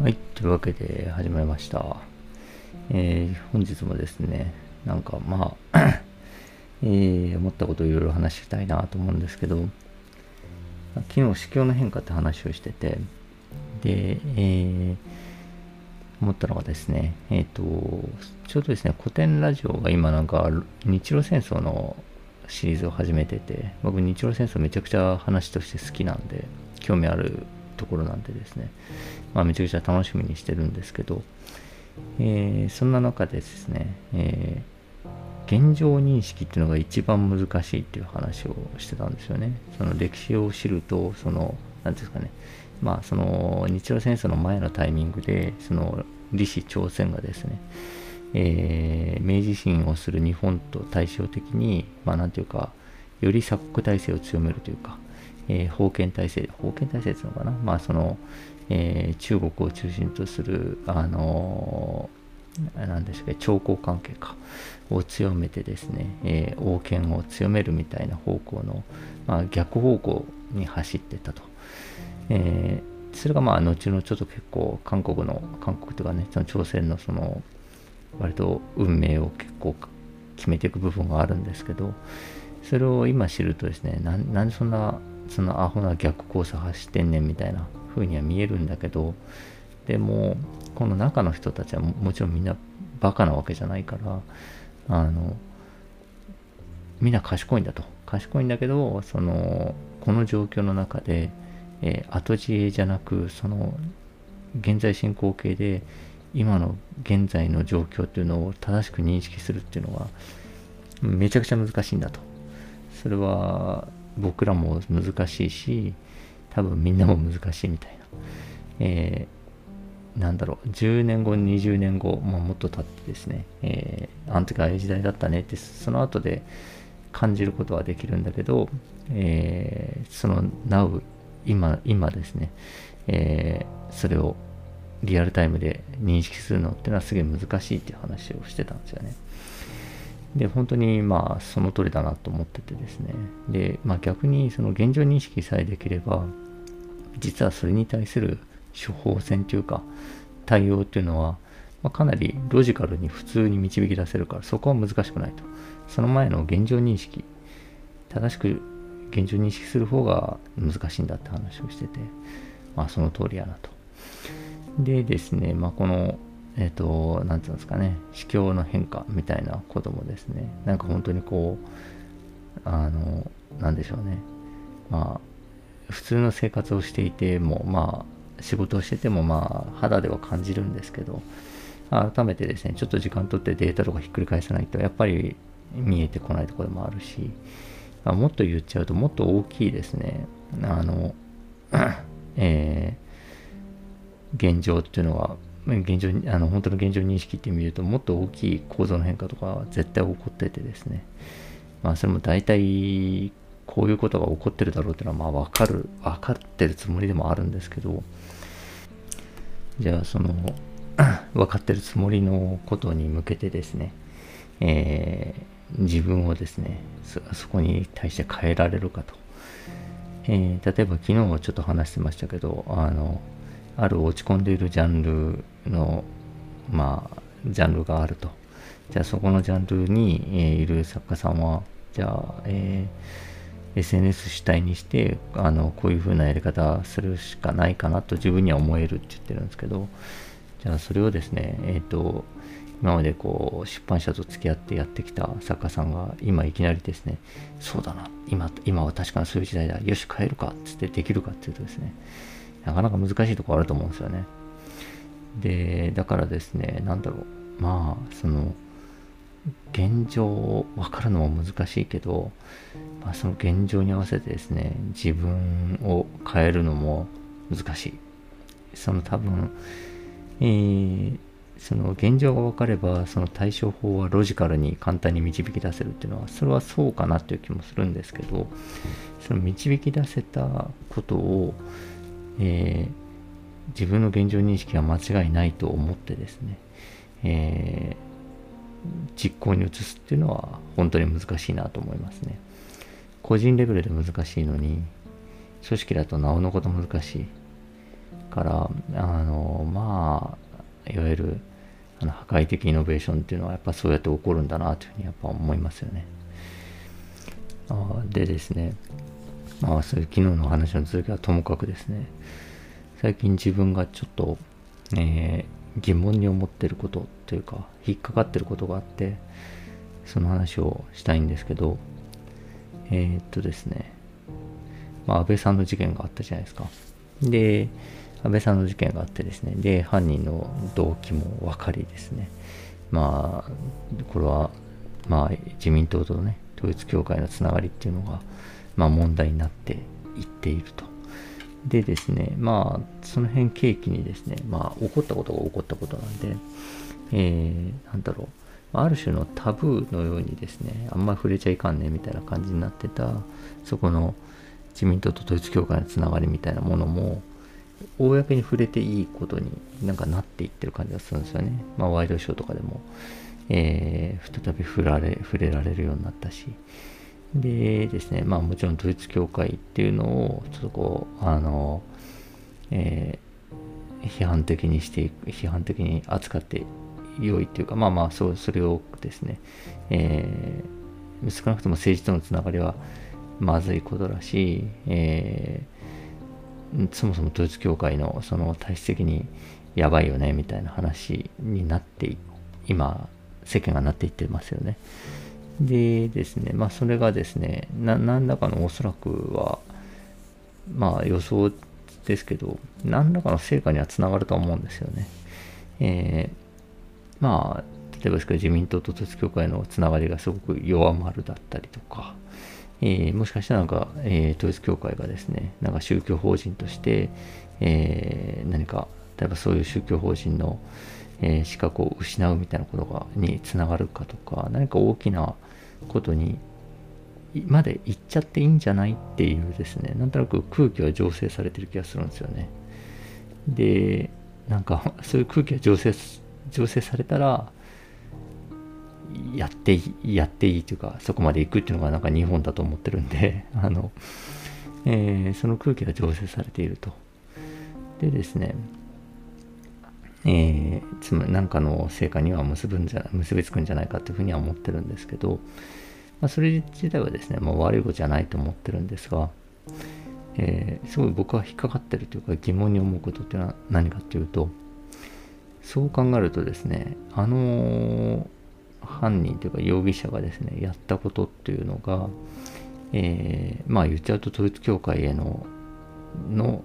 はい、というわけで始まりました。えー、本日もですね、なんかまあ えー、思ったことをいろいろ話したいなと思うんですけど、昨日、市況の変化って話をしてて、で、えー、思ったのがですね、えっ、ー、と、ちょうどですね、古典ラジオが今なんか、日露戦争のシリーズを始めてて、僕、日露戦争めちゃくちゃ話として好きなんで、興味あるところなんでですね、まあ、めちゃくちゃ楽しみにしてるんですけど、えー、そんな中でですね、えー、現状認識っていうのが一番難しいっていう話をしてたんですよね。その歴史を知ると、その、何ですかね、まあ、その日露戦争の前のタイミングで、その李氏朝鮮がですね、えー、明治維新をする日本と対照的に、まあ、なんていうか、より鎖国体制を強めるというか、えー、封建体制、封建体制っていうのかな、まあ、その、えー、中国を中心とする、あのー、なんですか、朝貢関係か、を強めてですね、えー、王権を強めるみたいな方向の、まあ、逆方向に走ってたと。えー、それがまあ、後々ちょっと結構、韓国の、韓国とかね、その朝鮮のその、割と運命を結構決めていく部分があるんですけど、それを今知るとですね、なんでそんな、そのアホな逆コース走ってんねんみたいな風には見えるんだけどでもこの中の人たちはもちろんみんなバカなわけじゃないからあのみんな賢いんだと。賢いんだけどそのこの状況の中で、えー、後知恵じゃなくその現在進行形で今の現在の状況っていうのを正しく認識するっていうのはめちゃくちゃ難しいんだと。それは僕らも難しいし多分みんなも難しいみたいな。えー、なんだろう、10年後、20年後、まあ、もっと経ってですね、えー、あの時ああいう時代だったねって、その後で感じることはできるんだけど、えー、その Now、今、今ですね、えー、それをリアルタイムで認識するのってのはすげえ難しいっていう話をしてたんですよね。で、本当にまあその通りだなと思っててですね。で、まあ逆にその現状認識さえできれば、実はそれに対する処方箋というか対応っていうのは、まあ、かなりロジカルに普通に導き出せるからそこは難しくないと。その前の現状認識、正しく現状認識する方が難しいんだって話をしてて、まあその通りやなと。でですね、まあこの、えっ、ー、と、なんていうんですかね、市況の変化みたいなこともですね、なんか本当にこう、あの、なんでしょうね、まあ、普通の生活をしていても、まあ、仕事をしてても、まあ、肌では感じるんですけど、改めてですね、ちょっと時間とってデータとかひっくり返さないと、やっぱり見えてこないところもあるし、あ、もっと言っちゃうと、もっと大きいですね、あの、えー、現状っていうのは、現状、あの本当の現状認識って見ると、もっと大きい構造の変化とかは絶対起こっててですね、まあ、それも大体こういうことが起こってるだろうっていうのはまあ分かる分かってるつもりでもあるんですけど。じゃあその 分かってるつもりのことに向けてですね、えー、自分をですねそこに対して変えられるかと、えー、例えば昨日ちょっと話してましたけどあのある落ち込んでいるジャンルのまあジャンルがあると。じゃあそこのジャンルに、えー、いる作家さんはじゃあ、えー SNS 主体にしてあのこういう風なやり方するしかないかなと自分には思えるって言ってるんですけど。じゃあそれをですねえっ、ー、と今までこう出版社と付き合ってやってきた作家さんが今いきなりですねそうだな今今は確かにそういう時代だよし変えるかっつってできるかっていうとですねなかなか難しいとこあると思うんですよね。でだからですねなんだろう。まあその現状を分かるのも難しいけど、まあ、その現状に合わせてですね自分を変えるのも難しい。その多分、えー、その現状が分かればその対処法はロジカルに簡単に導き出せるっていうのはそれはそうかなっていう気もするんですけどその導き出せたことを、えー、自分の現状認識は間違いないと思ってですね、えー実行に移すっていうのは本当に難しいなと思いますね。個人レベルで難しいのに、組織だとなおのこと難しい。から、あの、まあ、いわゆる、あの破壊的イノベーションっていうのはやっぱそうやって起こるんだなというふうにやっぱ思いますよね。あでですね、まあそういう昨日の話の続きはともかくですね、最近自分がちょっと、えー、疑問に思ってることというか、引っかかってることがあって、その話をしたいんですけど、えー、っとですね、まあ安倍さんの事件があったじゃないですか。で、安倍さんの事件があってですね、で、犯人の動機も分かりですね、まあ、これは、まあ、自民党とね、統一教会のつながりっていうのが、まあ、問題になっていっていると。でですね、まあ、その辺契機にですね、まあ、起こったことが起こったことなんで、えー、なんだろう、ある種のタブーのようにですね、あんまり触れちゃいかんねみたいな感じになってた、そこの自民党と統一教会のつながりみたいなものも、公に触れていいことになんかなっていってる感じがするんですよね。まあ、ワイドショーとかでも、えー、再び触られ、触れられるようになったし。でですね、まあもちろん統一教会っていうのを、ちょっとこう、あの、えー、批判的にしていく、批判的に扱って良いっていうか、まあまあ、そう、それをですね、えー、少なくとも政治とのつながりはまずいことだし、えーそもそも統一教会のその体質的にやばいよねみたいな話になって今世間がなっていってますよね。でですね、まあそれがですね、何らかのおそらくは、まあ予想ですけど、何らかの成果にはつながると思うんですよね。えー、まあ、例えばですけど自民党と統一教会のつながりがすごく弱まるだったりとか、えー、もしかしたらなんか、えー、統一教会がですね、なんか宗教法人として、えー、何か、例えばそういう宗教法人の、えー、資格を失うみたいなことがにつながるかとか、何か大きなことにまで行っちゃっていいんじゃないっていうですね、なんとなく空気は醸成されてる気がするんですよね。で、なんかそういう空気が醸成醸成されたら、やっていい、やっていいというか、そこまで行くっていうのがなんか日本だと思ってるんで、あの、えー、その空気が醸成されていると。でですね、えー、つまり何かの成果には結ぶんじゃ結びつくんじゃないかというふうには思ってるんですけど、まあ、それ自体はですね、まあ、悪いことじゃないと思ってるんですが、えー、すごい僕は引っかかってるというか疑問に思うことっていうのは何かっていうと、そう考えるとですね、あの、犯人というか容疑者がですね、やったことっていうのが、えー、まあ言っちゃうと統一教会への、の、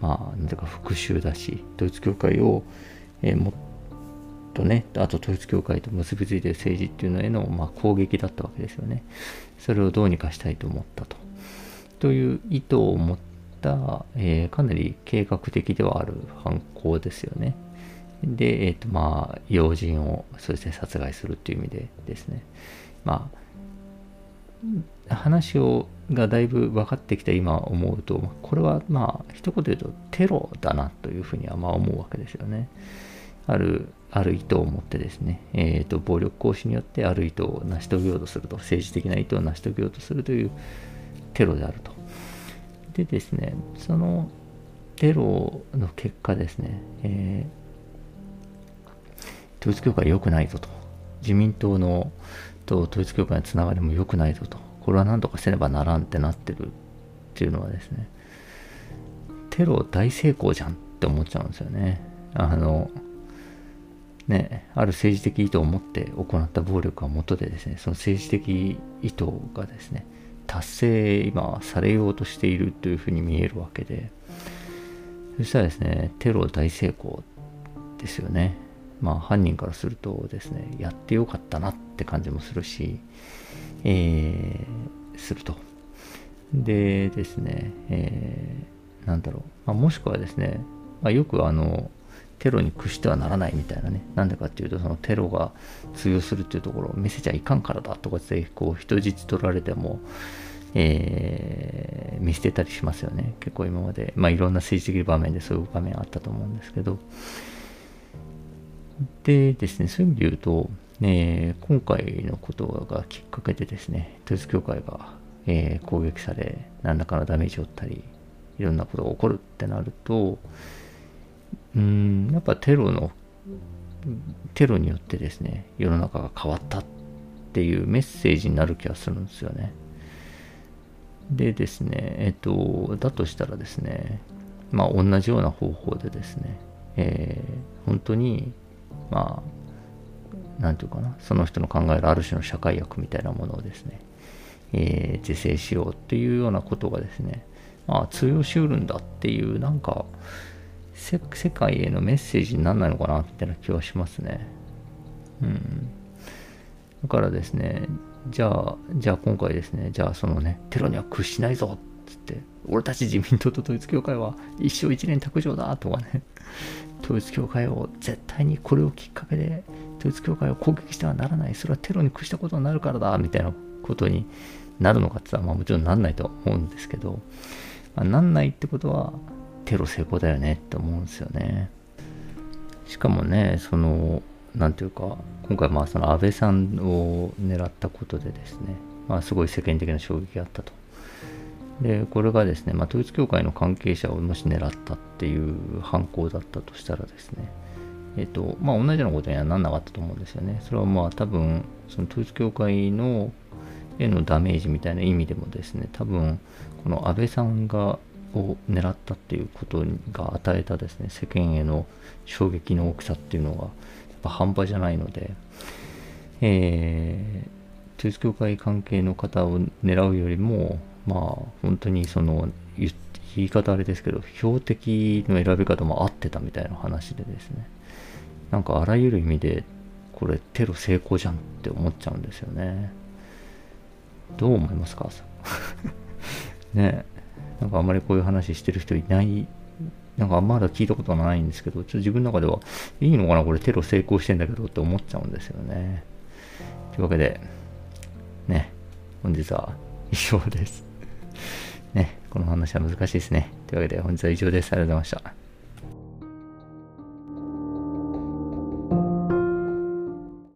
まあ、なんていうか復讐だし、統一教会を、えー、もっとね、あと統一教会と結びついてる政治っていうのへの、まあ、攻撃だったわけですよね。それをどうにかしたいと思ったと。という意図を持った、えー、かなり計画的ではある犯行ですよね。で、えっ、ー、と、まあ、要人を、そうですね、殺害するっていう意味でですね、まあ、話を、がだいぶ分かってきた今思うと、これはまあ、一言で言うとテロだなというふうにはまあ思うわけですよね。ある、ある意図を持ってですね、えっ、ー、と、暴力行使によってある意図を成し遂げようとすると、政治的な意図を成し遂げようとするというテロであると。でですね、そのテロの結果ですね、えー統一教会良くないぞと。自民党のと統一教会のつながりも良くないぞと。これは何とかせねばならんってなってるっていうのはですね、テロ大成功じゃんって思っちゃうんですよね。あの、ね、ある政治的意図を持って行った暴力が元でですね、その政治的意図がですね、達成今されようとしているというふうに見えるわけで、そしたらですね、テロ大成功ですよね。まあ犯人からするとですね、やってよかったなって感じもするし、えー、すると。でですね、えー、なんだろう、まあ、もしくはですね、まあ、よくあの、テロに屈してはならないみたいなね、なんでかっていうと、そのテロが通用するっていうところを見せちゃいかんからだとかって、こう人質取られても、えー、見捨てたりしますよね。結構今まで、まあいろんな政治的場面でそういう場面あったと思うんですけど、でですね、そういう意味で言うと、えー、今回のことがきっかけでですね、統一教会が、えー、攻撃され、何らかのダメージを負ったりいろんなことが起こるってなると、うん、やっぱテロの、テロによってですね、世の中が変わったっていうメッセージになる気がするんですよね。でですね、えっと、だとしたらですね、まあ同じような方法でですね、えー、本当に、まあ、なんていうかな、その人の考えるある種の社会学みたいなものをですね、えー、是正しようっていうようなことがですね、まあ通用しうるんだっていう、なんか、世界へのメッセージにならないのかなみたいな気はしますね。うん。だからですね、じゃあ、じゃあ今回ですね、じゃあそのね、テロには屈しないぞっつって、俺たち自民党と統一教会は一生一年卓上だとかね、統一教会を絶対にこれをきっかけで統一教会を攻撃してはならない、それはテロに屈したことになるからだ、みたいなことになるのかって言ったら、まあもちろんなんないと思うんですけど、まあ、なんないってことはテロ成功だよねって思うんですよね。しかもね、その、なんていうか、今回まあその安倍さんを狙ったことでですね、まあすごい世間的な衝撃があったと。で、これがですね、まあ、統一教会の関係者をもし狙ったっていう犯行だったとしたらですね、えっ、と、まあ同じようなことにはなんなかったと思うんですよね。それはまあ多分、その統一教会のへのダメージみたいな意味でもですね、多分、この安倍さんがを狙ったっていうことが与えたですね、世間への衝撃の大きさっていうのが、やっぱ半端じゃないので、えー、統一教会関係の方を狙うよりも、まあ、本当にその、言い方あれですけど、標的の選び方も合ってたみたいな話でですね、なんかあらゆる意味で、これテロ成功じゃんって思っちゃうんですよね。どう思いますか？ねなんかあんまりこういう話してる人いない、なんかまだ聞いたことないんですけど、ちょっと自分の中では、いいのかなこれテロ成功してんだけどって思っちゃうんですよね。というわけで、ね、本日は以上です。この話は難しいですね。というわけで本日は以上です。ありがとうございました。